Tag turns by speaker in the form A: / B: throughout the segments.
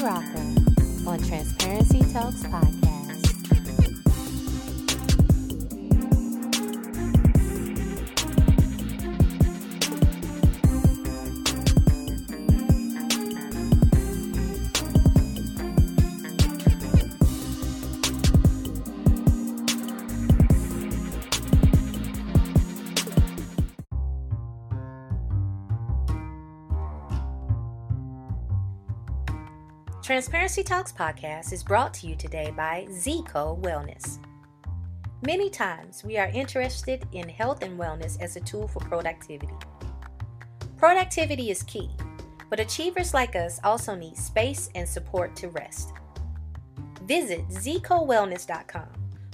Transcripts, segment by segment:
A: Butta B
B: Transparency Talks podcast is brought to you today by Xico Wellness. Many times we are interested in health and wellness as a tool for productivity. Productivity is key, but achievers like us also need space and support to rest. Visit xicowellness.com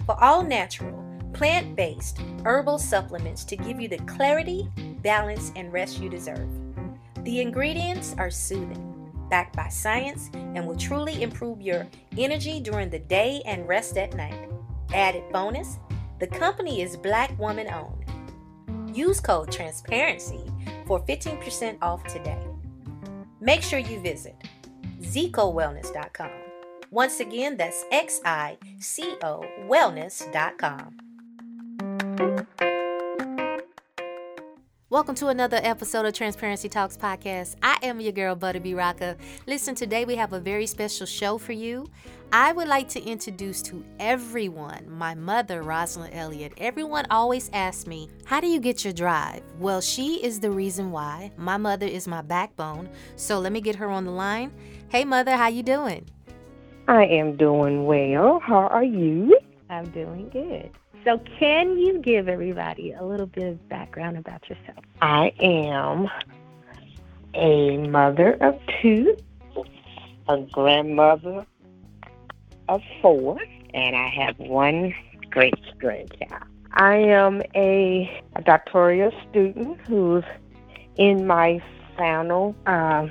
B: for all natural, plant based herbal supplements to give you the clarity, balance, and rest you deserve. The ingredients are soothing backed by science, and will truly improve your energy during the day and rest at night. Added bonus the company is black woman owned. Use code TRANSPARENCY for 15% off today. Make sure you visit xicowellness.com. Once again, that's X I C O wellness.com. Welcome to another episode of Transparency Talks Podcast. I am your girl, Butta B Rocka. Listen, today we have a very special show for you. I would like to introduce to everyone my mother, Rosalind Elliott. Everyone always asks me, How do you get your drive? Well, she is the reason why. My mother is my backbone. So let me get her on the line. Hey, mother, how you doing?
C: I am doing well. How are you?
B: I'm doing good. So, can you give everybody a little bit of background about yourself?
C: I am a mother of two, a grandmother of four, and I have one great grandchild. I am a, a doctoral student who's in my final uh,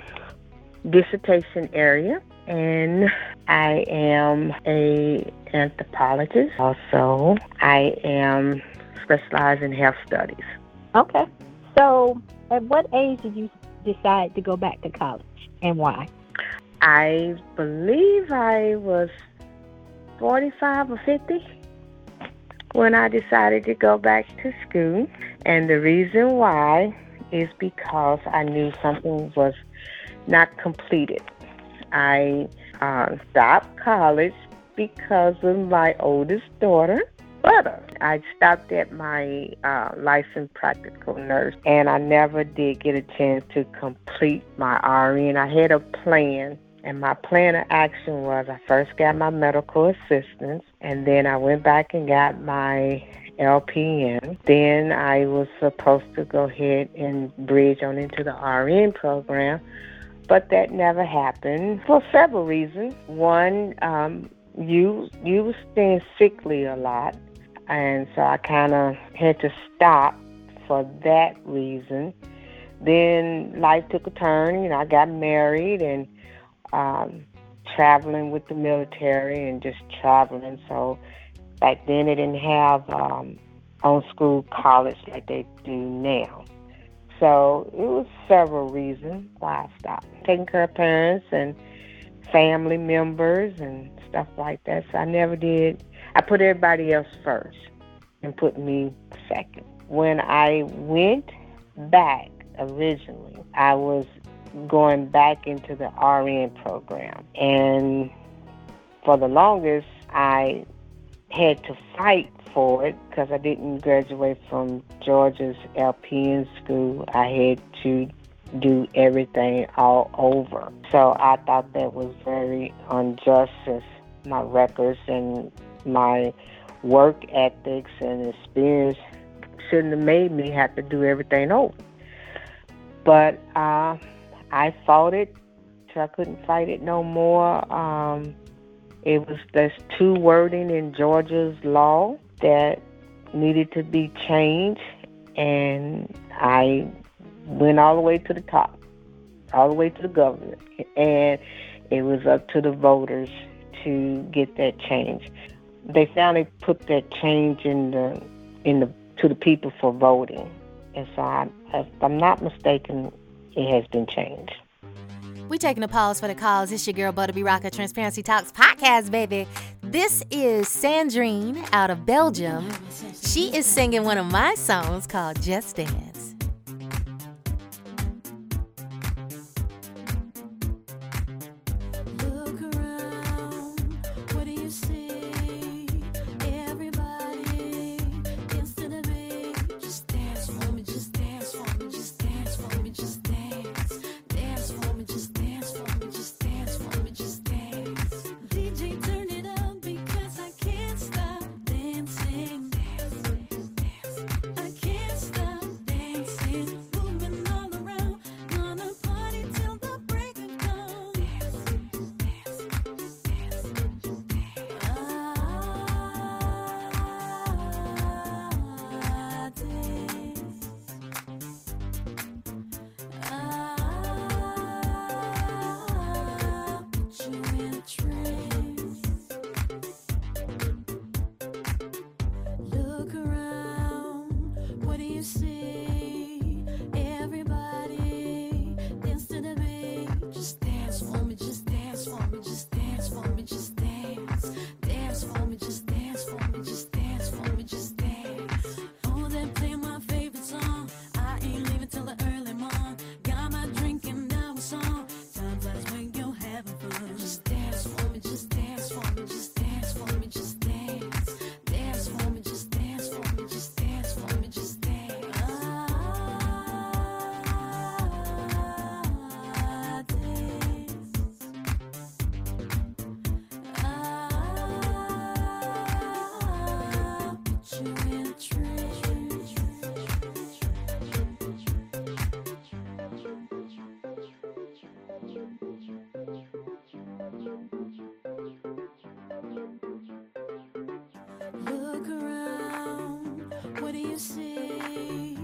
C: dissertation area, and I am a anthropologist. Also, I am specialized in health studies.
B: Okay. So, at what age did you decide to go back to college and why?
C: I believe I was 45 or 50 when I decided to go back to school. And the reason why is because I knew something was not completed. I uh, stopped college because of my oldest daughter, Butter. I stopped at my uh, licensed practical nurse, and I never did get a chance to complete my RN. I had a plan, and my plan of action was I first got my medical assistance, and then I went back and got my LPN. Then I was supposed to go ahead and bridge on into the RN program but that never happened for several reasons. One, um, you you was staying sickly a lot, and so I kind of had to stop for that reason. Then life took a turn. You know, I got married and um, traveling with the military and just traveling. So back then they didn't have um, on school college like they do now. So it was several reasons why I stopped taking care of parents and family members and stuff like that. So I never did. I put everybody else first and put me second. When I went back originally, I was going back into the RN program. And for the longest, I had to fight for it because I didn't graduate from Georgia's LPN school. I had to do everything all over. So I thought that was very unjust my records and my work ethics and experience shouldn't have made me have to do everything over. But uh, I fought it till I couldn't fight it no more. Um, It was there's two wording in Georgia's law that needed to be changed, and I went all the way to the top, all the way to the governor, and it was up to the voters to get that change. They finally put that change in the in the to the people for voting, and so I, if I'm not mistaken, it has been changed.
D: We taking a pause for the calls. It's your girl Butta B Rocka Transparency Talks podcast, baby. This is Sandrine out of Belgium. She is singing one of my songs called Just Dance. do you see?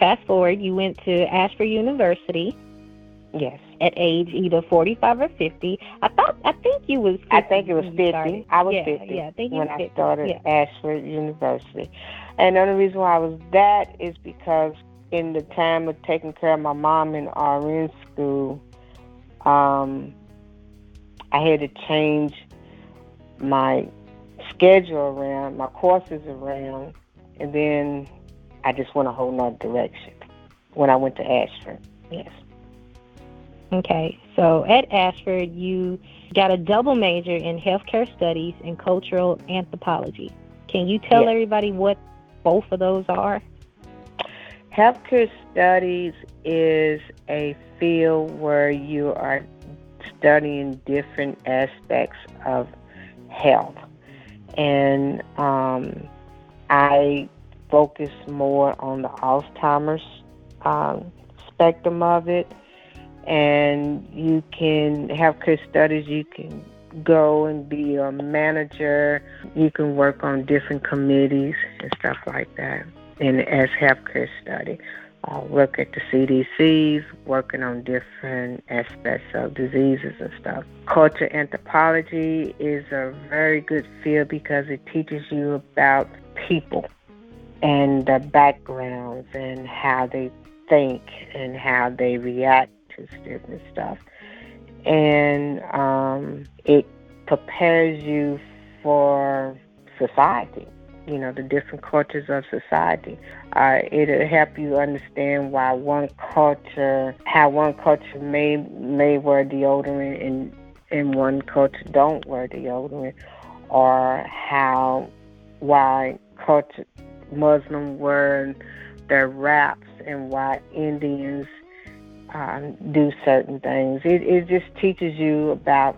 E: Fast forward, you went to Ashford University.
C: Yes.
E: At age either 45 or 50. I thought, I think you was 50
C: I think it was 50. I was
E: yeah,
C: 50
E: yeah, I think
C: when
E: was
C: I started
E: yeah.
C: Ashford University. And the only reason why I was that is because in the time of taking care of my mom in RN school, um, I had to change my schedule around, my courses around, and then I just went a whole nother direction when I went to Ashford. Yes.
E: Okay, so at Ashford, you got a double major in healthcare studies and cultural anthropology. Can you tell
C: Yes.
E: everybody what both of those are?
C: Healthcare studies is a field where you are studying different aspects of health. And um, I focus more on the Alzheimer's um, spectrum of it. And you can, healthcare studies, you can go and be a manager. You can work on different committees and stuff like that and as healthcare study. uh, work at the CDCs, working on different aspects of diseases and stuff. Culture anthropology is a very good field because it teaches you about people and their backgrounds and how they think and how they react to different stuff. And um, it prepares you for society you know, the different cultures of society. Uh, it'll help you understand why one culture, how one culture may may wear deodorant and and one culture don't wear deodorant, or how why culture Muslim wear their wraps and why Indians um, do certain things. It it just teaches you about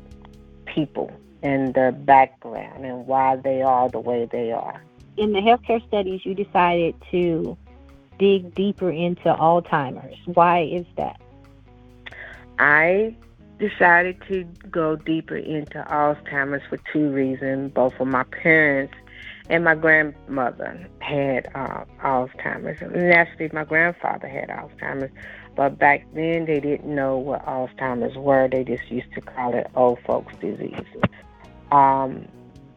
C: people and their background and why they are the way they are
E: in the healthcare studies, you decided to dig deeper into Alzheimer's. Why is that?
C: I decided to go deeper into Alzheimer's for two reasons. Both of my parents and my grandmother had uh, Alzheimer's. And actually, my grandfather had Alzheimer's. But back then, they didn't know what Alzheimer's were. They just used to call it old folks' disease. Um,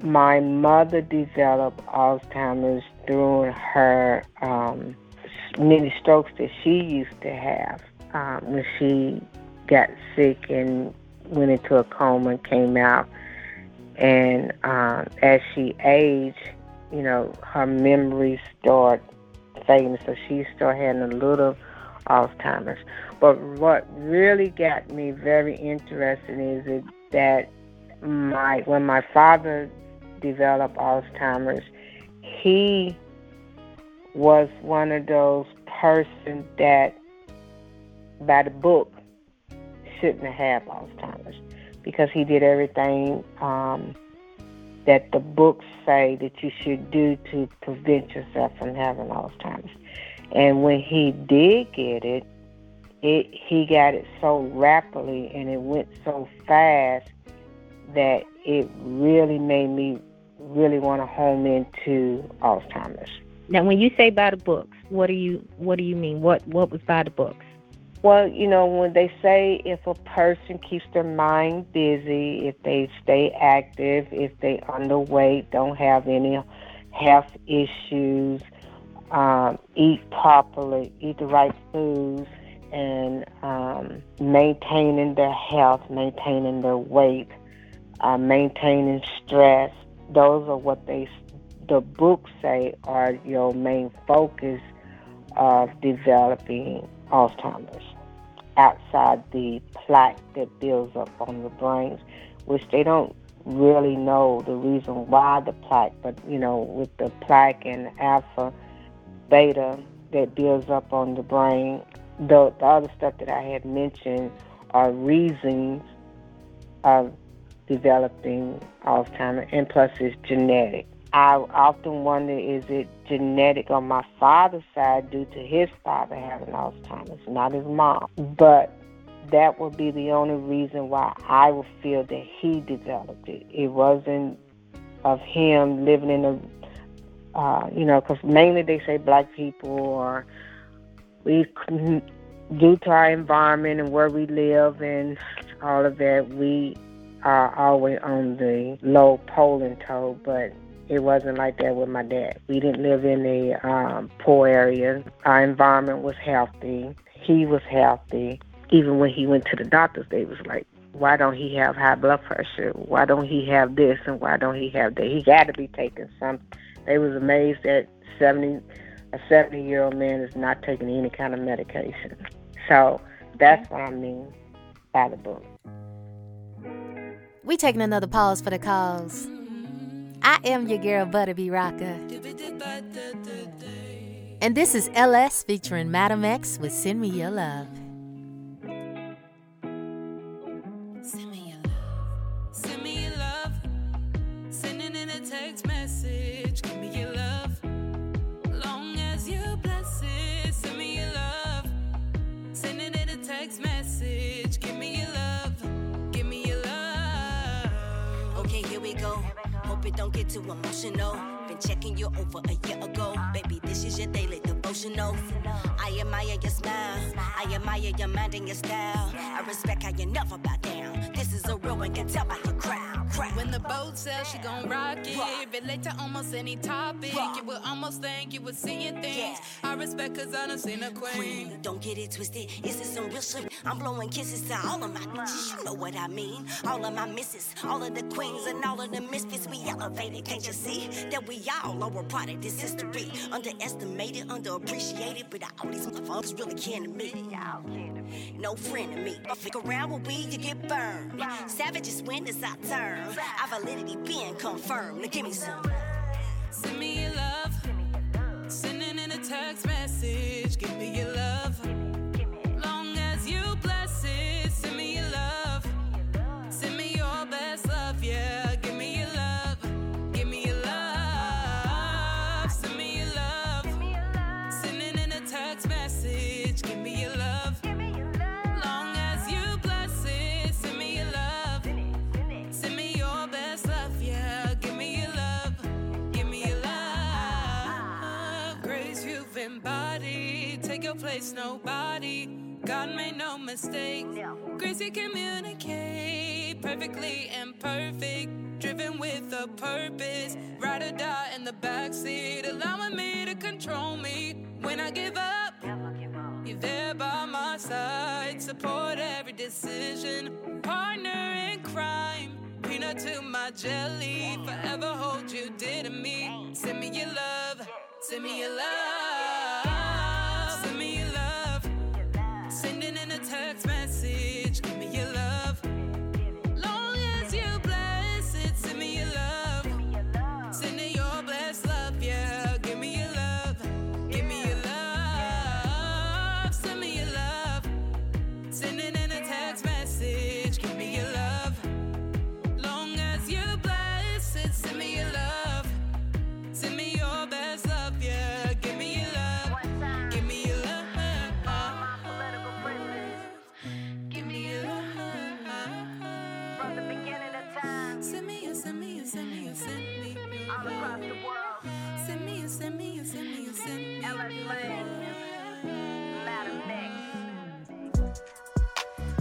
C: my mother developed Alzheimer's through her um, many strokes that she used to have um, when she got sick and went into a coma and came out. And um, as she aged, you know, her memories start fading, so she started having a little Alzheimer's. But what really got me very interested is that my when my father developed Alzheimer's, he was one of those persons that, by the book, shouldn't have Alzheimer's because he did everything um, that the books say that you should do to prevent yourself from having Alzheimer's. And when he did get it, it he got it so rapidly and it went so fast that it really made me really want to home into Alzheimer's.
E: Now, when you say by the books, what do you what do you mean? What what was by the books?
C: Well, you know, when they say if a person keeps their mind busy, if they stay active, if they underweight, don't have any health issues, um, eat properly, eat the right foods, and um, maintaining their health, maintaining their weight, uh, maintaining stress, those are what they the books say are your main focus of developing Alzheimer's outside the plaque that builds up on the brains, which they don't really know the reason why the plaque, but you know, with the plaque and alpha, beta that builds up on the brain, the, the other stuff that I had mentioned are reasons of developing Alzheimer's, and plus it's genetic. I often wonder is it genetic on my father's side due to his father having Alzheimer's, not his mom. But that would be the only reason why I would feel that he developed it. It wasn't of him living in a, uh, you know, because mainly they say black people or we, due to our environment and where we live and all of that, we are always on the low polling toll, but it wasn't like that with my dad. We didn't live in a um, poor area. Our environment was healthy. He was healthy. Even when he went to the doctors, they was like, why don't he have high blood pressure? Why don't he have this and why don't he have that? He got to be taking some. They was amazed that 70, a 70 year old man is not taking any kind of medication. So that's what I mean by the book.
D: We taking another pause for the cause. I am your girl Butta B Rocka. And this is LS featuring Madam X with Send Me Your Love.
F: Too emotional. Been checking you over a year ago. Baby, this is your daily devotional. I admire your smile. I admire your mind and your style. I respect how you never bow down. This is a real one, can tell by your crown.
G: When the boat sails, she gon' rock it. Relate to almost any topic. You would almost think you were seeing things. I respect cause I done seen a queen.
F: Don't get it twisted. Is this some real shit? I'm blowing kisses to all of my bitches. You know what I mean? All of my misses, all of the queens and all of the misfits. We elevated. Can't you see that we all are a part of this history? Underestimated, underappreciated, but all these motherfuckers really kin to me. No friend to me. But fuck around with we, you get burned. Savages win as I turn. Our validity being confirmed. Now give me some.
G: Send me your love. Sending in a text message. Give me your love. Nobody. God made no mistake. Grace you communicate perfectly and perfect. Driven with a purpose. Ride or die in the backseat. Allowing me to control me. When I give up, you're there by my side. Support every decision. Partner in crime. Peanut to my jelly. Forever hold you dear to me. Send me your love. Send me your love.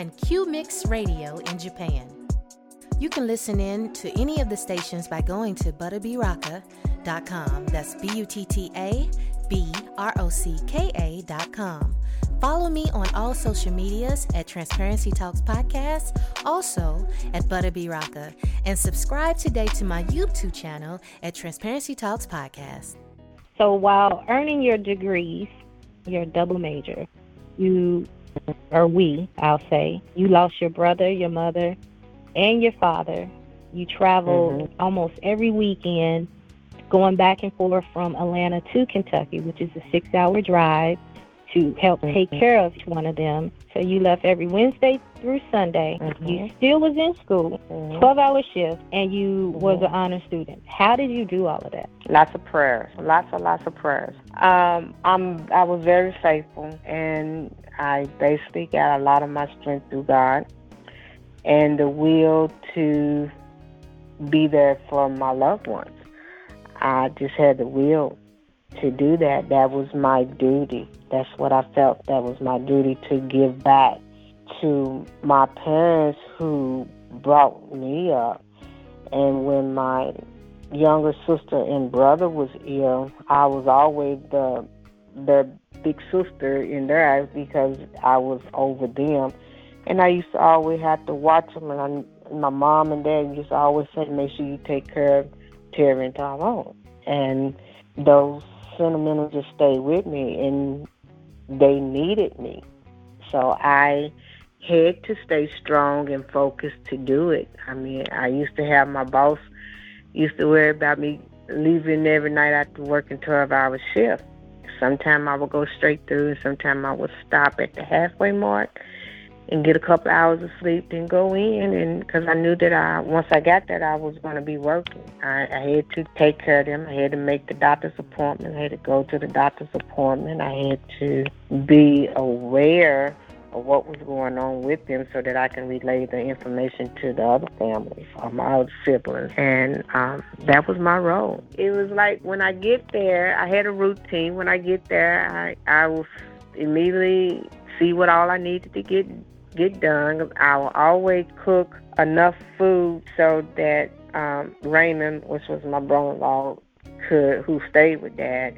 B: and Q Mix Radio in Japan. You can listen in to any of the stations by going to buttabrocka.com. That's B U T T A B R O C K A.com. Follow me on all social medias at Transparency Talks Podcast, also at Butta B Rocka, and subscribe today to my YouTube channel at Transparency Talks Podcast.
E: So while earning your degrees, your double major, you, or we, I'll say, you lost your brother, your mother, and your father. You traveled mm-hmm. almost every weekend going back and forth from Atlanta to Kentucky, which is a six hour drive to help take mm-hmm. care of each one of them. So you left every Wednesday through Sunday. You mm-hmm. still was in school, mm-hmm. 12 hour shift, and you was an honor student. How did you do all of that?
C: Lots of prayers, lots and lots of prayers. Um, I'm I was very faithful, and I basically got a lot of my strength through God, and the will to be there for my loved ones. I just had the will to do that. That was my duty. That's what I felt. That was my duty to give back to my parents who brought me up. And when my younger sister and brother was ill, I was always the the big sister in their eyes because I was over them. And I used to always have to watch them. And I, my mom and dad used to always say, make sure you take care of Terry and Tyrone. And those sentiments just stayed with me, and they needed me. So I had to stay strong and focused to do it. I mean, I used to have my boss used to worry about me leaving every night after working 12 hour shift. Sometime I would go straight through, and sometime I would stop at the halfway mark and get a couple hours of sleep, then go in, and because I knew that I once I got that I was going to be working. I, I had to take care of them. I had to make the doctor's appointment. I had to go to the doctor's appointment. I had to be aware of what was going on with them so that I can relay the information to the other families or my other siblings. And um, that was my role. It was like when I get there, I had a routine. When I get there, I, I will immediately see what all I needed to get get done. I will always cook enough food so that um, Raymond, which was my brother-in-law, could who stayed with Dad,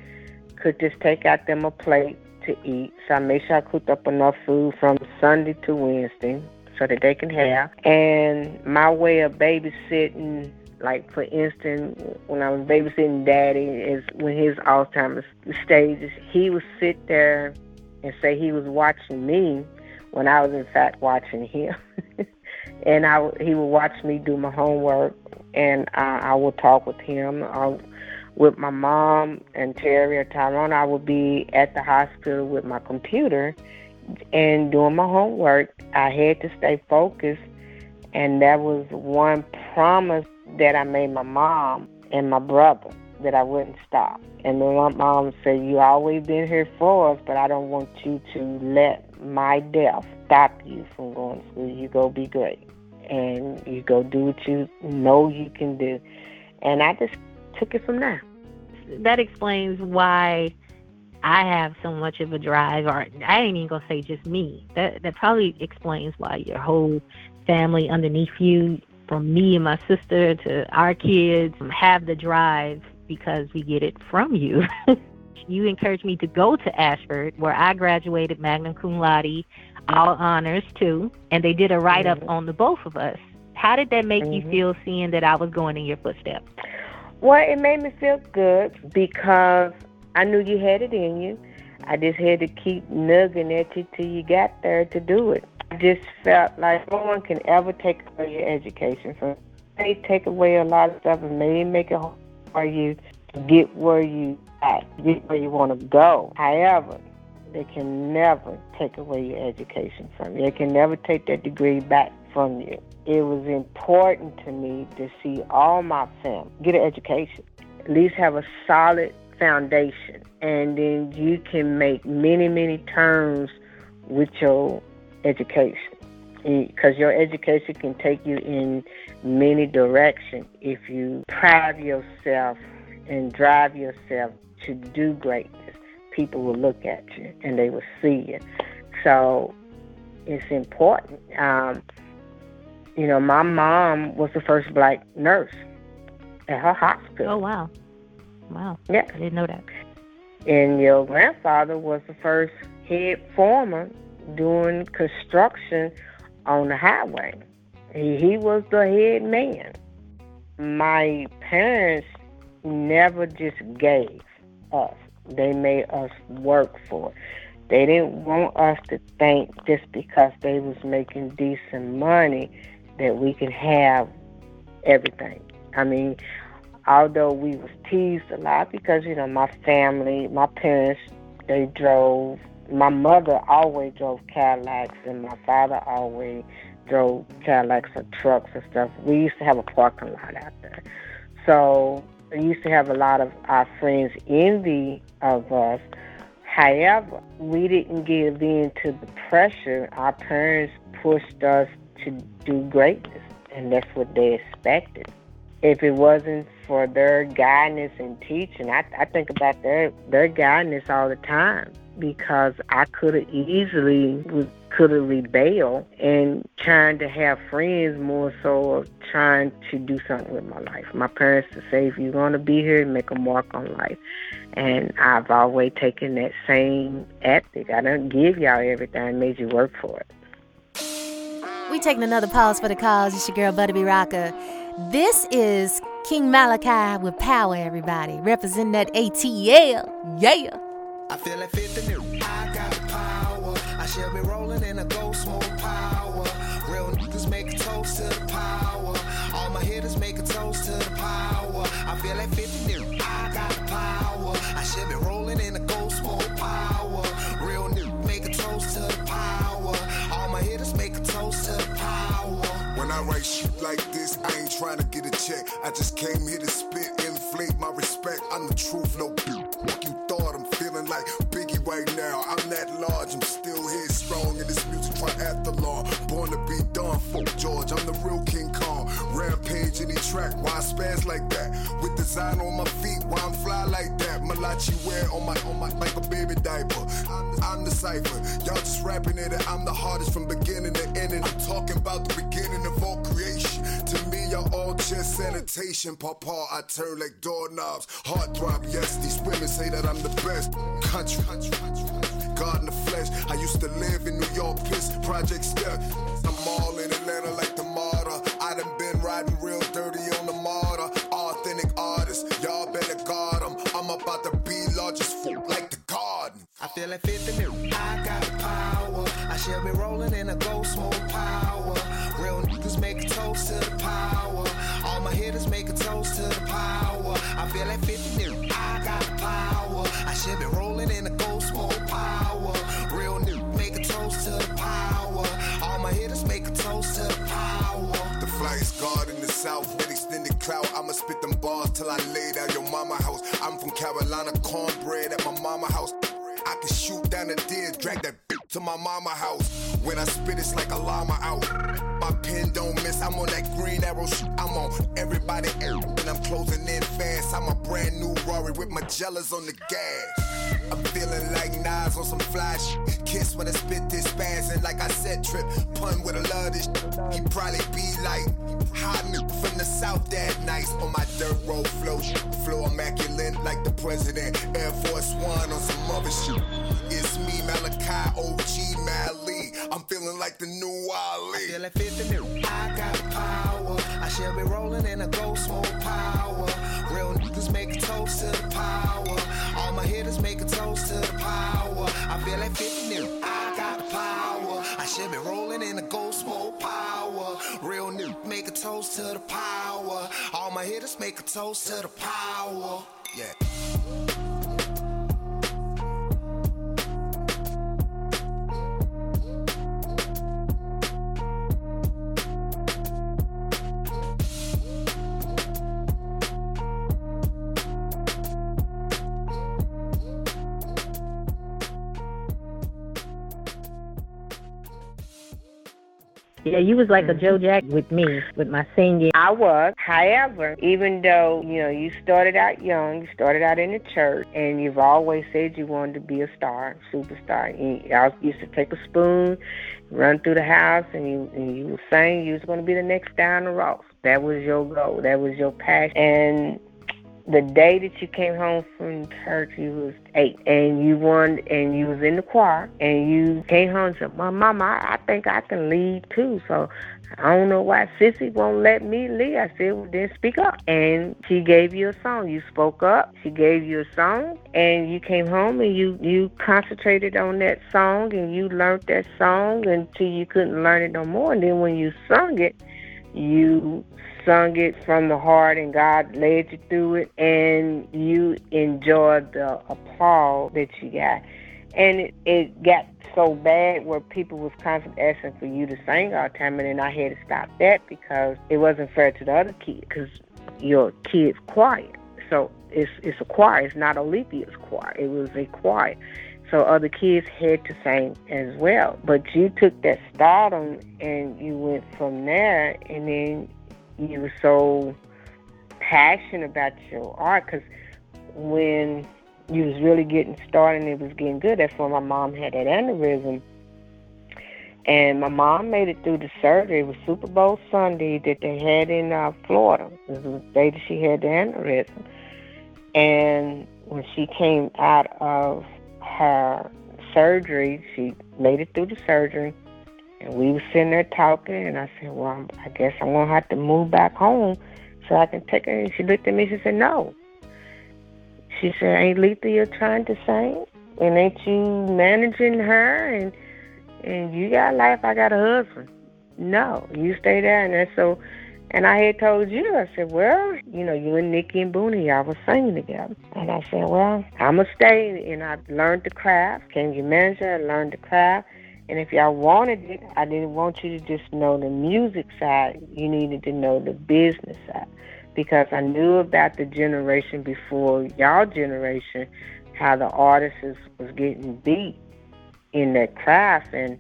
C: could just take out them a plate to eat. So I made sure I cooked up enough food from Sunday to Wednesday so that they can have. And my way of babysitting, like for instance, when I was babysitting Daddy, is when his Alzheimer's stages, he would sit there and say he was watching me when I was in fact watching him. and I he would watch me do my homework, and I, I would talk with him. I, with my mom and Terry or Tyrone, I would be at the hospital with my computer and doing my homework. I had to stay focused, and that was one promise that I made my mom and my brother that I wouldn't stop. And then my mom said, "You always been here for us, but I don't want you to let my death stop you from going to school. You go be great, and you go do what you know you can do." And I just took it from there.
E: That explains why I have so much of a drive, or I ain't even gonna say just me. That that probably explains why your whole family underneath you, from me and my sister to our kids, have the drive because we get it from you. you encouraged me to go to Ashford, where I graduated magna cum laude, all honors too, and they did a write up mm-hmm. on the both of us. How did that make mm-hmm. you feel seeing that I was going in your footsteps?
C: Well, it made me feel good because I knew you had it in you. I just had to keep nugging at you till you got there to do it. I just felt like no one can ever take away your education from they take away a lot of stuff and maybe make it hard for you to get where you at, get where you want to go. However, they can never take away your education from you. They can never take that degree back from you. It was important to me to see all my family get an education, at least have a solid foundation, and then you can make many, many turns with your education. Because your education can take you in many directions if you pride yourself and drive yourself to do greatness. People will look at you and they will see you. So it's important. Um, you know, my mom was the first black nurse at her hospital.
E: Oh, wow. Wow.
C: Yeah.
E: I didn't know that.
C: And your grandfather was the first head foreman doing construction on the highway. He, he was the head man. My parents never just gave us. They made us work for it. They didn't want us to think just because they was making decent money that we can have everything. I mean, although we was teased a lot because you know my family, my parents, they drove. My mother always drove Cadillacs, and my father always drove Cadillacs or trucks and stuff. We used to have a parking lot out there, so used to have a lot of our friends envy of us. However, we didn't give in to the pressure. Our parents pushed us to do greatness, and that's what they expected. If it wasn't for their guidance and teaching, I, I think about their their guidance all the time because I could have easily could have rebelled and trying to have friends more so of trying to do something with my life. My parents to say if you're going to be here, make a mark on life. And I've always taken that same ethic. I don't give y'all everything. I made you work for it.
D: We taking another pause for the cause. It's your girl, Butta B. Rocka. This is King Malachi with power, everybody. Representing that ATL. Yeah. I feel like 50 I got the power. I shall be rolling in a ghost smoke power. Real niggas make a toast to the power. All my hitters make a toast to the power. I feel like 50 I got the power. I shall be rolling in a ghost
H: ghost mode power. Real nigga make a toast to the power. All my hitters make a toast to the power.
I: When I write shit like this, I ain't trying to get a check. I just came here to spit, inflate my respect. I'm the truth, no Fuck after law. Born to be done, fuck George. I'm the real King Kong. Rampage any track, why I spaz like that? With design on my feet, why I'm fly like that? Malachi wear on my on my like a baby diaper. I'm, I'm the cipher. Y'all just rapping it, and I'm the hardest from beginning to ending. I'm talking about the beginning of all creation. To me, y'all all just sanitation. Papa, I turn like doorknobs. Heart throb, yes. These women say that I'm the best. Country, country, country. God in the flesh. I used to live in New York, piss, Project Step. I'm all in Atlanta like the martyr. I done been riding real dirty on the martyr. Authentic artist, y'all better guard 'em. I'm about to be largest fool like the garden.
H: I feel like 50 mil. I got I should be rolling in a ghost mode power. Real niggas make a toast to the power. All my hitters make a toast to the power. I feel like 50 mil. I got the power. I should be rolling in a ghost mode power. Real niggas make a toast to the power. All my hitters make a toast to the power.
I: The flyest guard in the south with extended clout. I'ma spit them bars till I lay down your mama house. I'm from Carolina, cornbread at my mama house. I can shoot down a deer, drag that bitch to my mama house. When I spit, it's like a llama out. My pen don't miss, I'm on that green arrow shit. I'm on everybody and I'm closing in fast. I'm a brand new Rory with Magellas on the gas. I'm feeling like Nas on some fly. Kiss when I spit this spazzing like I said trip. Pun with a love this. He probably be like hot from the south that nice on my dirt road flow. Flow immaculate like the president. Air Force One on some other shit. It's me, Malachi, OG, Mally. I'm feeling like the new
H: I
I: Ali.
H: feel like 50 mil. I got the power. I should be rolling in a ghost mode power. Real niggas make a toast to the power. All my hitters make a toast to the power. I feel like 50 mil. I got the power. I should be rolling in a ghost mode power. Real niggas make a toast to the power. All my hitters make a toast to the power. Yeah.
E: Yeah, you was like a mm-hmm. Joe Jack with me, with my singing.
C: I was. However, even though, you know, you started out young, you started out in the church, and you've always said you wanted to be a star, superstar. You I used to take a spoon, run through the house, and you, and you were saying you was going to be the next Diana Ross. That was your goal. That was your passion. And the day that you came home from church, you was eight, and you won, and you was in the choir, and you came home said, "My mama, I, I think I can lead too." So I don't know why Sissy won't let me lead. I said, "Well, then speak up." And she gave you a song. You spoke up. She gave you a song, and you came home and you you concentrated on that song, and you learned that song until you couldn't learn it no more. And then when you sung it, you sung it from the heart and God led you through it and you enjoyed the applause that you got. And it, it got so bad where people was constantly asking for you to sing all the time and then I had to stop that because it wasn't fair to the other kids because your kid's choir. So it's it's a choir. It's not Olivia's choir. It was a choir. So other kids had to sing as well. But you took that stardom and you went from there and then you were so passionate about your art because when you was really getting started and it was getting good, that's when my mom had that aneurysm. And my mom made it through the surgery. It was Super Bowl Sunday that they had in uh, Florida. It was the day that she had the aneurysm. And when she came out of her surgery, she made it through the surgery. And we were sitting there talking, and I said, Well, I guess I'm going to have to move back home so I can take her. And she looked at me, she said, No. She said, Ain't Letha you're trying to sing? And ain't you managing her? And and you got life, I got a husband. No, you stay there. And so And I had told you, I said, well, you know, you and Nikki and Booney, y'all was singing together. And I said, well, I'm going to stay. And I learned the craft, became your manager, I learned the craft. And if y'all wanted it, I didn't want you to just know the music side. You needed to know the business side. Because I knew about the generation before y'all generation, how the artists was getting beat in that craft and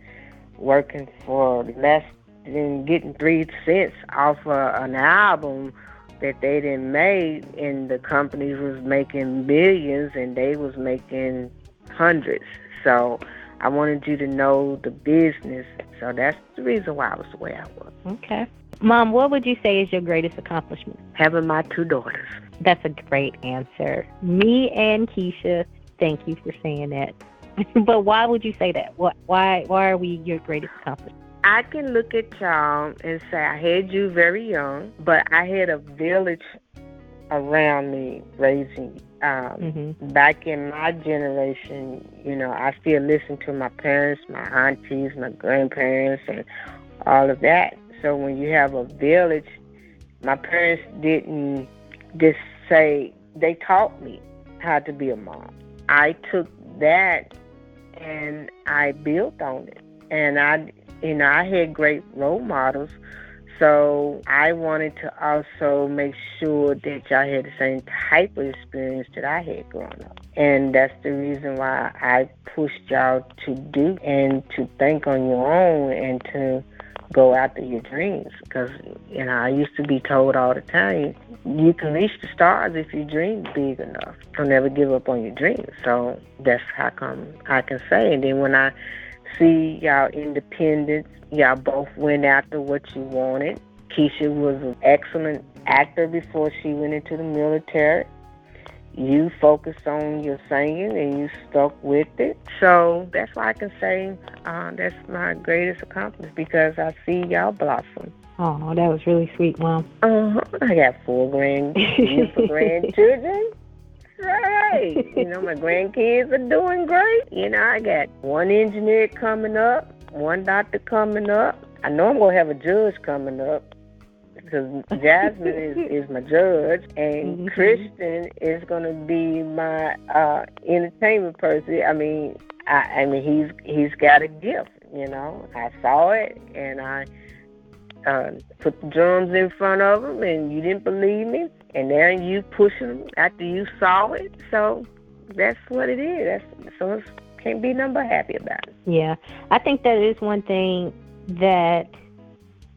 C: working for less than getting three cents off of an album that they didn't make and the companies was making millions and they was making hundreds. So I wanted you to know the business. So that's the reason why I was the way I was.
E: Okay. Mom, what would you say is your greatest accomplishment?
C: Having my two daughters.
E: That's a great answer. Me and Keisha, thank you for saying that. but why would you say that? What? Why? Why are we your greatest accomplishment?
C: I can look at y'all and say I had you very young, but I had a village around me raising you. Um,
E: Mm-hmm.
C: Back in my generation, you know, I still listen to my parents, my aunties, my grandparents, and all of that. So when you have a village, my parents didn't just say, they taught me how to be a mom. I took that and I built on it. And I, you know, I had great role models. So I wanted to also make sure that y'all had the same type of experience that I had growing up. And that's the reason why I pushed y'all to do and to think on your own and to go after your dreams. Because, you know, I used to be told all the time, you can reach the stars if you dream big enough. Don't never give up on your dreams. So that's how come I can say. And then when I see y'all independence, y'all both went after what you wanted. Keisha was an excellent actor before she went into the military. You focused on your singing and you stuck with it. So that's why I can say uh, that's my greatest accomplishment because I see y'all blossom.
E: Oh, that was really sweet, Mom.
C: Uh-huh. I got four grand, beautiful grandchildren. Right. You know, my grandkids are doing great. You know, I got one engineer coming up, one doctor coming up. I know I'm going to have a judge coming up because Jasmine is, is my judge, and
E: Mhm.
C: Christian is going to be my uh, entertainment person. I mean, I, I mean, he's he's got a gift. You know, I saw it, and I uh, put the drums in front of him, and you didn't believe me, and now you pushing them after you saw it. So that's what it is. That's so it's, can't be number happy about it.
E: Yeah, I think that is one thing that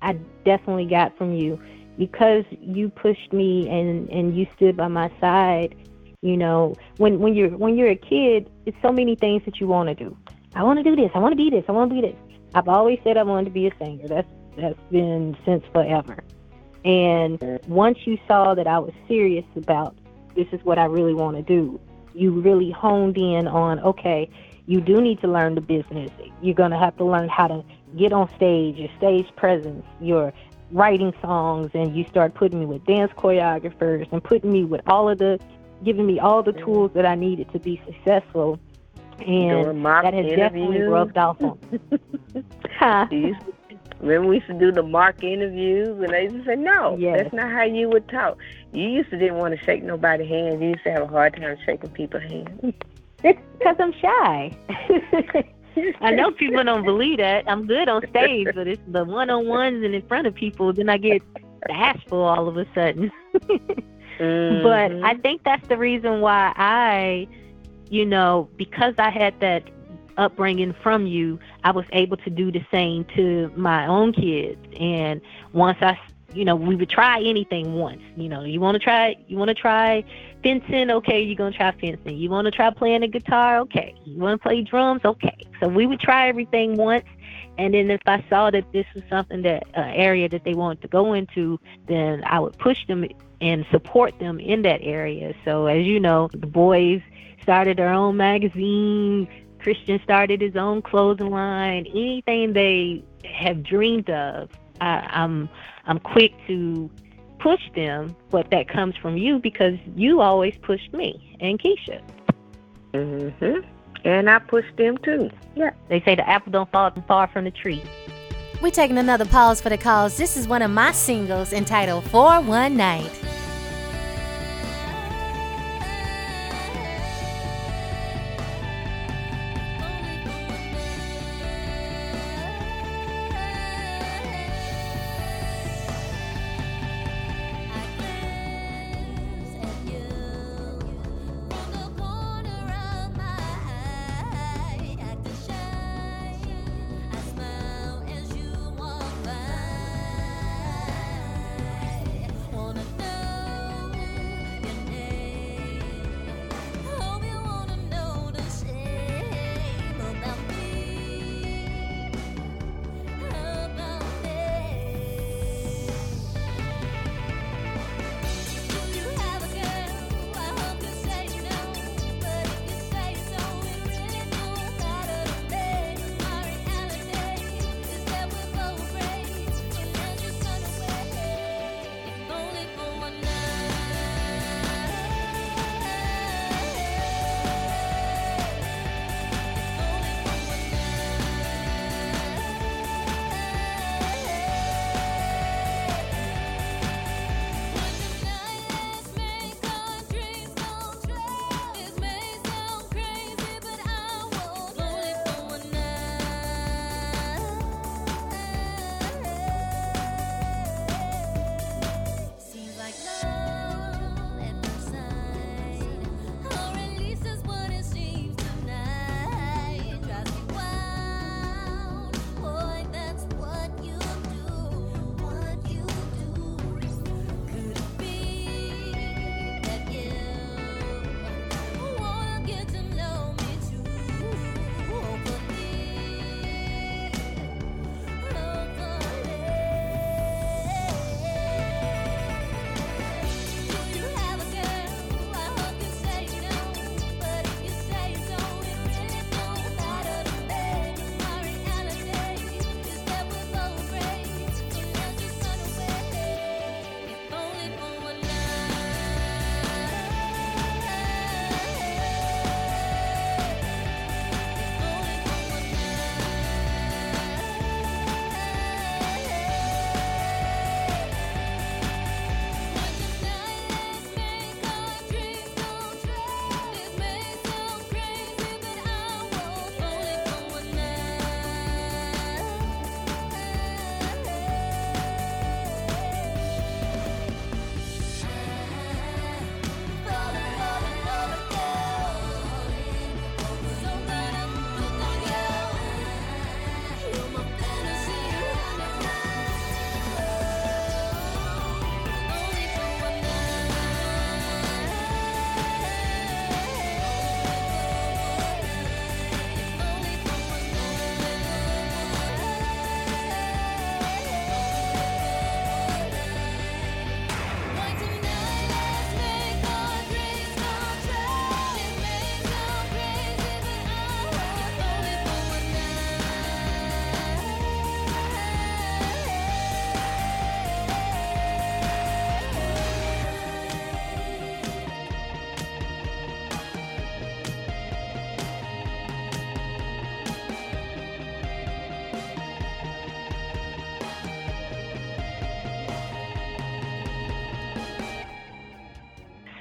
E: I definitely got from you because you pushed me and and you stood by my side. You know, when when you're when you're a kid, it's so many things that you want to do. I want to do this. I want to be this. I want to be this. I've always said I wanted to be a singer. That's that's been since forever. And once you saw that I was serious about this is what I really want to do, you really honed in on okay, you do need to learn the business. You're going to have to learn how to get on stage, your stage presence, your writing songs, and you start putting me with dance choreographers and putting me with all of the, giving me all the tools that I needed to be successful. And that has definitely rubbed off on me. Huh?
C: You used to- Remember we used to do the mock interviews, and they used to say, "No,
E: Yes.
C: that's not how you would talk." You used to didn't want to shake nobody's hand. You used to have a hard time shaking people's hands.
E: Because I'm shy. I know people don't believe that. I'm good on stage, but it's the one on ones and in front of people, then I get bashful all of a sudden.
C: Mm-hmm.
E: But I think that's the reason why I, you know, because I had that upbringing from you, I was able to do the same to my own kids. And once I, you know, we would try anything once. You know, you want to try, you want to try fencing, okay, you're gonna try fencing. You want to try playing the guitar, okay. You want to play drums, okay. So we would try everything once. And then if I saw that this was something that uh, area that they wanted to go into, then I would push them and support them in that area. So as you know, the boys started their own magazine. Christian started his own clothing line. Anything they have dreamed of, I, I'm I'm quick to push them. But that comes from you because you always pushed me and Keisha.
C: hmm And I pushed them too. Yeah.
E: They say the apple don't fall far from the tree.
D: We're taking another pause for the calls. This is one of my singles entitled For One Night.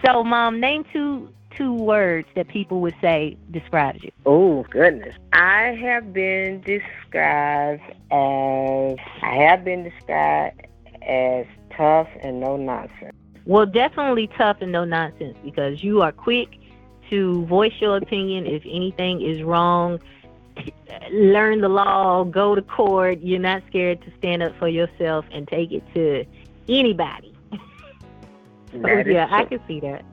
E: So, mom, name two two words that people would say describes you.
C: Oh goodness. I have been described as I have been described as tough and no nonsense.
E: Well, definitely tough and no nonsense because you are quick to voice your opinion if anything is wrong. Learn the law, go to court. You're not scared to stand up for yourself and take it to anybody.
C: That
E: yeah, I can see that.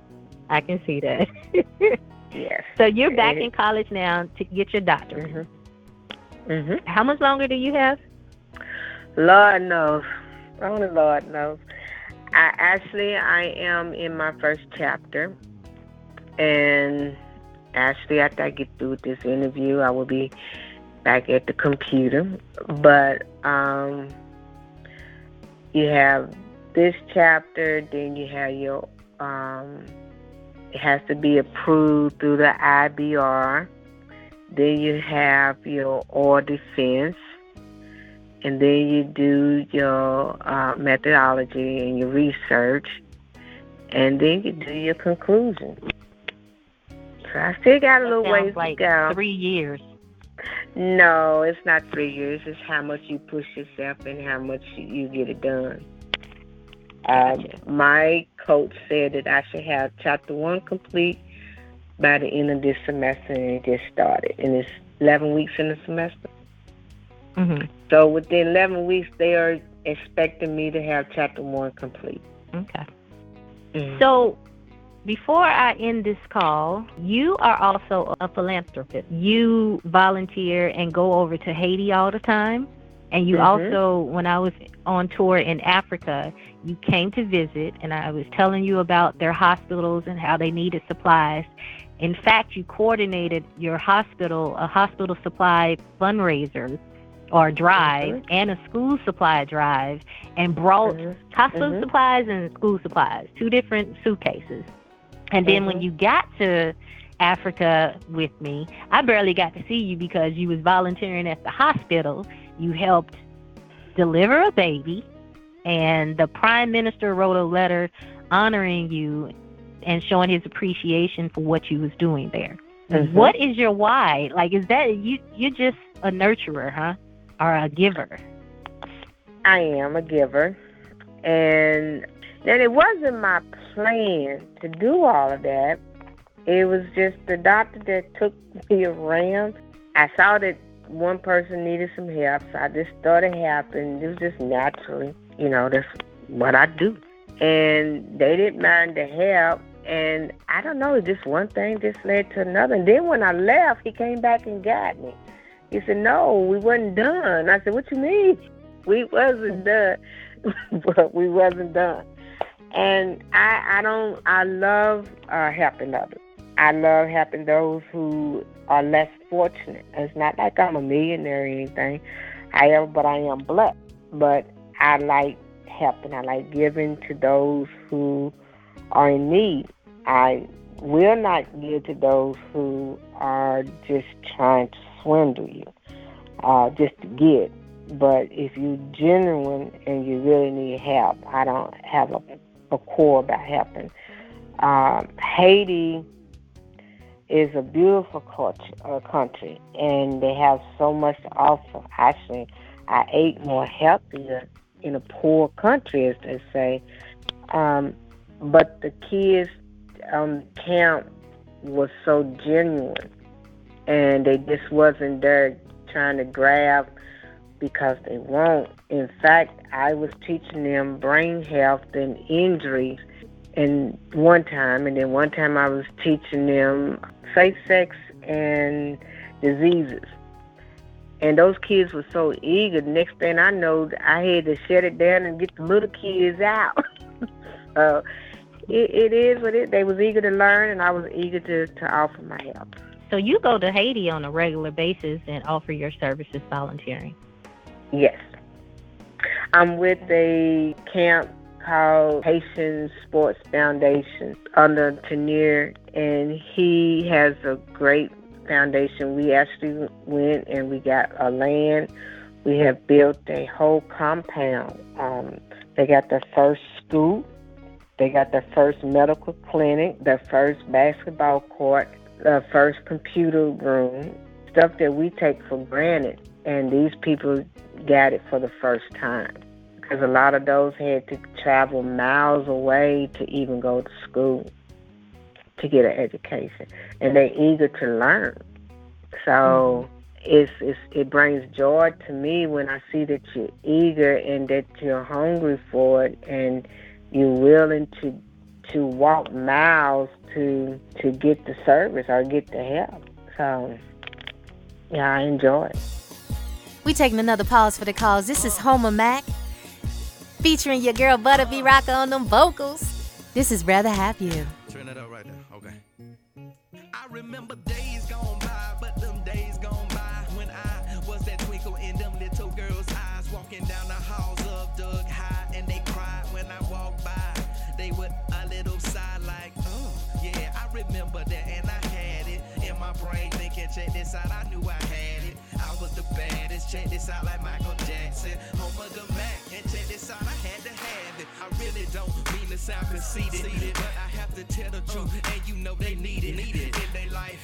E: I can see that.
C: Yes.
E: so you're back in college now to get your doctorate.
C: Mhm.
E: How much longer do you have?
C: Lord knows. Only Lord knows. I actually I am in my first chapter and actually after I get through with this interview I will be back at the computer. But um you have this chapter, then you have your um it has to be approved through the IBR. Then you have your oral defense and then you do your uh, methodology and your research, and then you do your conclusion. So I still got a little ways
E: like
C: to go.
E: three years.
C: No, it's not three years. It's how much you push yourself and how much you get it done. Um, my coach said that I should have chapter one complete by the end of this semester, and it just started. And it's 11 weeks in the semester.
E: hmm
C: So within 11 weeks, they are expecting me to have chapter one complete.
E: Okay.
C: Mhm.
E: So, before I end this call, you are also a philanthropist. You volunteer and go over to Haiti all the time. And you
C: Mhm.
E: also, when I was on tour in Africa, you came to visit, and I was telling you about their hospitals and how they needed supplies. In fact, you coordinated your hospital, a hospital supply fundraiser or drive,
C: Mhm.
E: and a school supply drive, and brought
C: Mhm.
E: hospital
C: Mhm.
E: supplies and school supplies, two different suitcases. And then when
C: Mhm.
E: you got to Africa with me, I barely got to see you because you was volunteering at the hospital. You helped deliver a baby, and the prime minister wrote a letter honoring you and showing his appreciation for what you was doing there.
C: Mhm.
E: What is your why? Like, is that you? You're just a nurturer, huh, or a giver?
C: I am a giver. And then it wasn't my plan to do all of that. It was just the doctor that took me around. I saw that one person needed some help, so I just started helping. It was just naturally, you know, that's what I do. And they didn't mind the help. And I don't know, just one thing just led to another. And then when I left, he came back and got me. He said, No, we wasn't done. I said, What you mean? We wasn't done. but we wasn't done. And I I don't I love uh, helping others. I love helping those who are less fortunate. It's not like I'm a millionaire or anything. I am, but I am blessed. But I like helping. I like giving to those who are in need. I will not give to those who are just trying to swindle you, uh, just to get. But if you're genuine and you really need help, I don't have a, a core about helping. Um, Haiti is a beautiful culture, uh, country, and they have so much to offer. Actually, I ate more healthier in a poor country, as they say. Um, but the kids on camp was so genuine, and they just wasn't there trying to grab because they won't. In fact, I was teaching them brain health and injuries and one time, and then one time I was teaching them safe sex and diseases. And those kids were so eager. The next thing I know, I had to shut it down and get the little kids out. uh, it, it is what it. They was eager to learn, and I was eager to, to offer my help.
E: So you go to Haiti on a regular basis and offer your services volunteering.
C: Yes. I'm with a camp called Haitian Sports Foundation under Tenier, and he has a great foundation. We actually went and we got a land. We have built a whole compound. Um, they got their first school. They got their first medical clinic, their first basketball court, their first computer room, stuff that we take for granted. And these people got it for the first time. Because a lot of those had to travel miles away to even go to school to get an education. And they're eager to learn. So mm-hmm. it's, it's it brings joy to me when I see that you're eager and that you're hungry for it and you're willing to to walk miles to to get the service or get the help. So yeah, I enjoy it.
D: We taking another pause for the calls. This is Homer Mac featuring your girl Butta B Rocka on them vocals. This is Rather Have You.
J: Turn it up right there. Okay. I remember days gone by, but them days gone by when I was that twinkle in them little girls' eyes, walking down the halls of Doug High, and they cried when I walked by. They would a little sigh like, oh yeah, I remember that, and I had it in my brain thinking, check this out, I knew I had it. Was the baddest, check this out like Michael Jackson. Home of the Mac, and check this out, I had to have it. I really don't mean to sound conceited, but I have to tell the truth, and you know they need it, need it in their life.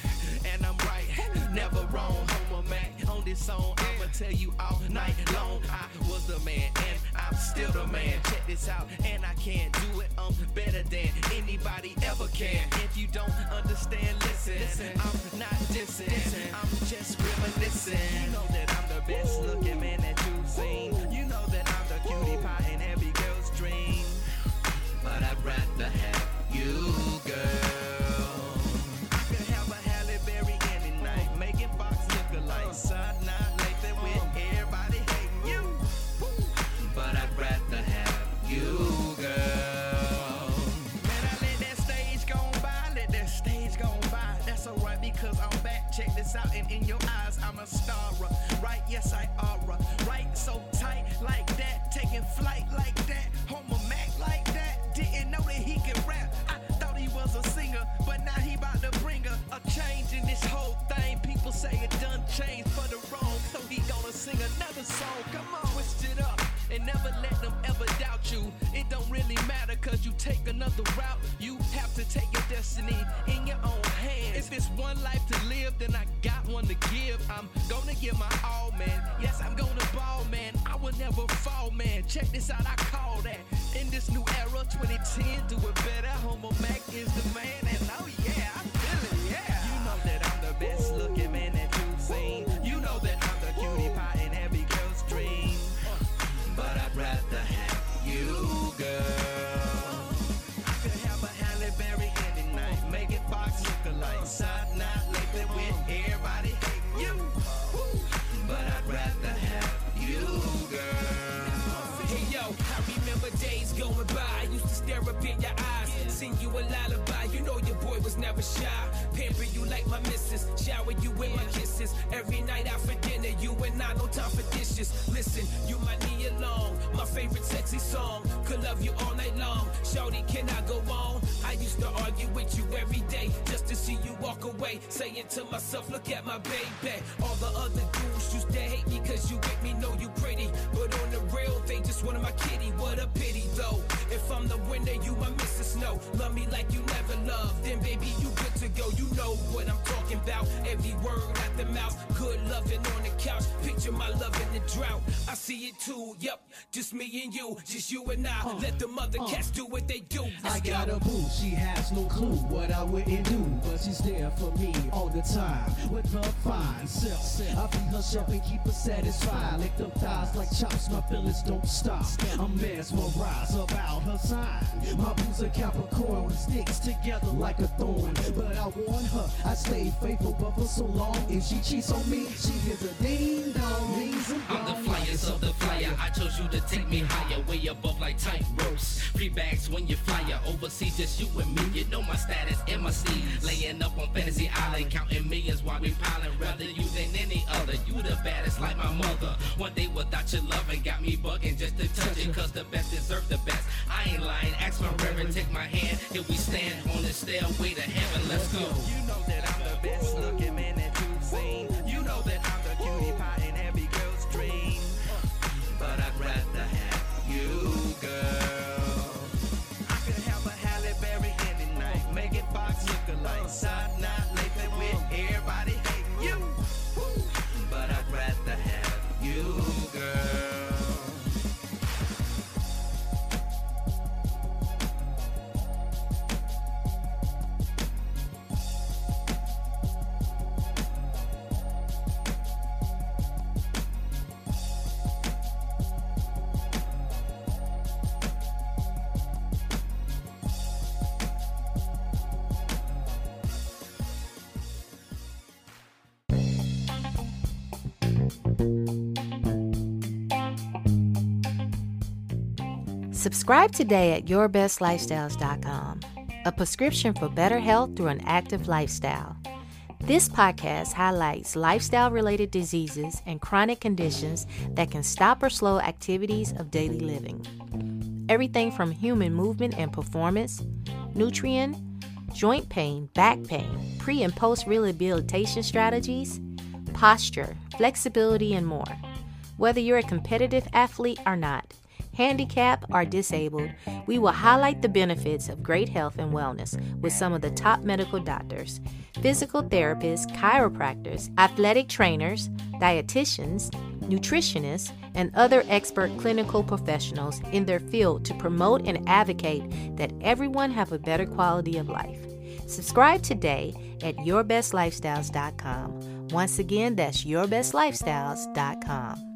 J: And I'm right, never wrong. Homer Mac on this song, I'ma tell you all night long. I was the man, and I'm still the man. Check this out, and I can't do it I'm better than anybody ever can. If you don't understand, listen. I'm not dissing, I'm just reminiscing. You know that I'm the best looking man that you've seen. You know that I'm the cutie pie in every girl's dream. But I'd rather have you, girl. In your eyes, I'm a star. Right, yes, I are. Right, so tight like that, taking flight like that. Homer Mac like that. Didn't know that he could rap. I thought he was a singer, but now he about to bring a, a change in this whole thing. People say it done changed for the wrong, so he gonna sing another song. Come on, twist it up and never let them ever doubt you. It don't really matter cause you take another route. You have to take your destiny in your own hands. If it's one life to live, then I got one to give. I'm gonna give my all, man. Yes, I'm gonna ball, man. I will never fall, man. Check this out, I call that. In this new era, 2010, do it better. Homer Mac is the man, and oh yeah, I feel it, yeah. You know that I'm the best looking man
K: never shy. Pamper you like my missus, shower you with my kisses. Every night out for dinner, you and I, no time for dishes. Listen, you my knee along, my favorite sexy song. Could love you all night long. Shorty, can I go on? I used to argue with you every day just to see you walk away. Saying to myself, look at my baby. All the other dudes used to hate me cause you with me, know you pretty. But on the real, they just wanted my kitty. What a pity though. If I'm the winner, you my Mrs. Snow. Love me like you never loved. Then baby, you good to go. You know what I'm talking about. Every word out the mouth. Good loving on the couch. Picture my love in the drought. I see it too. yep, just me and you. Just you and I. Let the mother cats do what they do. Let's
L: I got
K: go.
L: a boo, she has no clue what I wouldn't do, but she's there for me all the time with her fine self. I feed herself and keep her satisfied, lick them thighs like chops, my feelings don't stop. I'm mesmerized about her sign. My boo's a Capricorn sticks together like a thorn, but I warn her I stay faithful, but for so long if she cheats on me, she hears a ding dong,
M: I'm the flyest of the flyer. I chose you to take me higher, way above like tight ropes. Free bags when you fly overseas, just you and me. You know my status and my seed. Laying up on Fantasy Island, counting millions while we piling. Rather you than any other. You the baddest like my mother. One day without your love loving got me bugging just to touch it. Cause the best deserve the best. I ain't lying. Ask my reverend, take my hand. Here we stand on the stairway to heaven. Let's go.
J: You know that I'm the best looking
D: Subscribe today at yourbestlifestyles.com, a prescription for better health through an active lifestyle. This podcast highlights lifestyle related diseases and chronic conditions that can stop or slow activities of daily living. Everything from human movement and performance, nutrient, joint pain, back pain, pre and post rehabilitation strategies, posture, flexibility, and more.
N: Whether you're a competitive athlete or not, handicapped or disabled, we will highlight the benefits of great health and wellness with some of the top medical doctors, physical therapists, chiropractors, athletic trainers, dietitians, nutritionists, and other expert clinical professionals in their field to promote and advocate that everyone have a better quality of life. Subscribe today at yourbestlifestyles.com. Once again, that's yourbestlifestyles.com.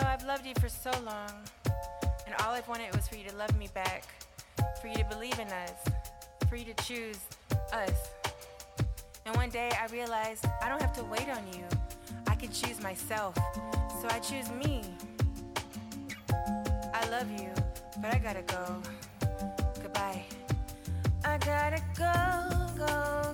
O: know, I've loved you for so long, and all I've wanted was for you to love me back, for you to believe in us, for you to choose us. And one day I realized I don't have to wait on you. I can choose myself. So I choose me. I love you, but I gotta go. Goodbye. I gotta go, go, go, go.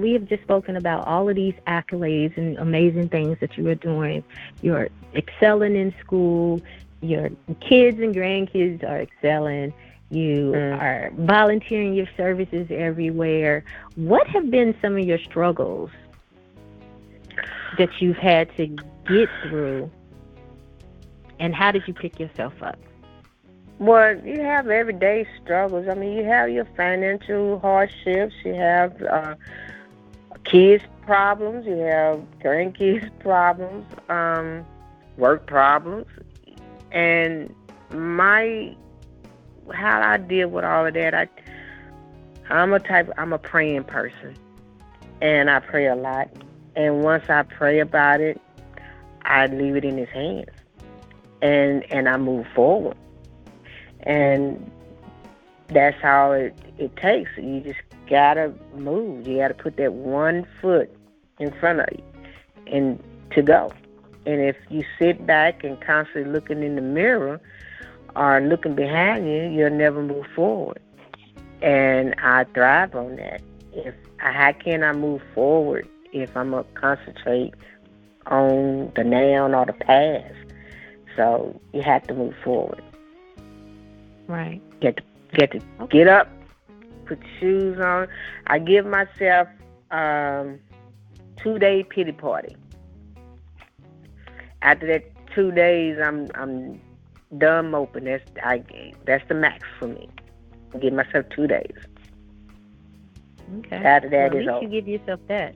E: We have just spoken about all of these accolades and amazing things that you are doing. You're excelling in school. Your kids and grandkids are excelling. You are volunteering your services everywhere. What have been some of your struggles that you've had to get through? And how did you pick yourself up?
C: Well, you have everyday struggles. I mean, you have your financial hardships. You have uh, kids problems. You have grandkids problems. Um, work problems. And my how I deal with all of that, I I'm a type I'm a praying person. And I pray a lot. And once I pray about it, I leave it in his hands. And and I move forward. And that's how it, it takes. You just gotta move. You gotta put that one foot in front of you and to go. And if you sit back and constantly looking in the mirror or looking behind you, you'll never move forward. And I thrive on that. If how can I move forward if I'm gonna concentrate on the now or the past? So you have to move forward.
E: Right.
C: Get to get to get up, put shoes on. I give myself um, two day pity party. After that two days, I'm I'm done moping. That's I that's the max for me. I give myself two days.
E: Okay.
C: After that
E: well,
C: is over.
E: you give yourself that.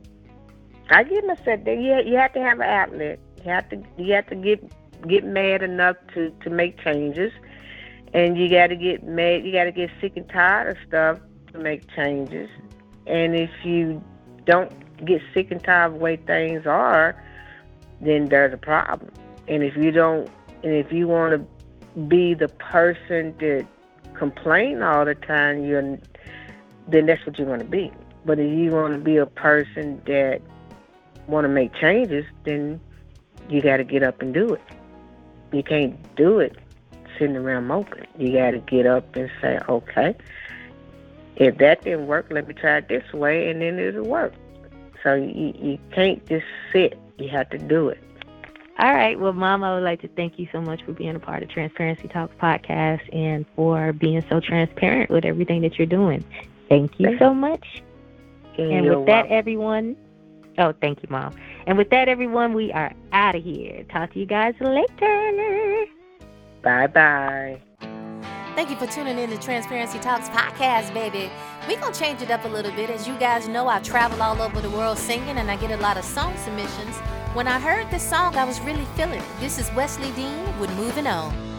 C: I give myself that. You you have to have an outlet. You have to you have to get get mad enough to to make changes, and you got to get mad. You got to get sick and tired of stuff to make changes. And if you don't get sick and tired of the way things are, then there's a problem. And if you don't, and if you want to be the person that complain all the time, you're then that's what you're going to be. But if you want to be a person that want to make changes, then you got to get up and do it. You can't do it sitting around moping. You got to get up and say, okay, if that didn't work, let me try it this way, and then it'll work. So you, you can't just sit. You have to do it.
E: All right. Well, Mom, I would like to thank you so much for being a part of Transparency Talks podcast and for being so transparent with everything that you're doing. Thank you so much. And
C: You're
E: with that,
C: welcome.
E: everyone, oh, thank you, Mom. And with that, everyone, we are out of here. Talk to you guys later.
C: Bye bye.
D: Thank you for tuning in to Transparency Talks podcast, baby. we going to change it up a little bit. As you guys know, I travel all over the world singing and I get a lot of song submissions. When I heard this song, I was really feeling it. This is Wesley Dean with Moving On.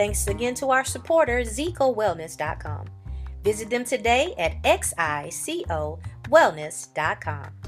B: Thanks again to our supporter, XicoWellness.com. Visit them today at xicowellness.com.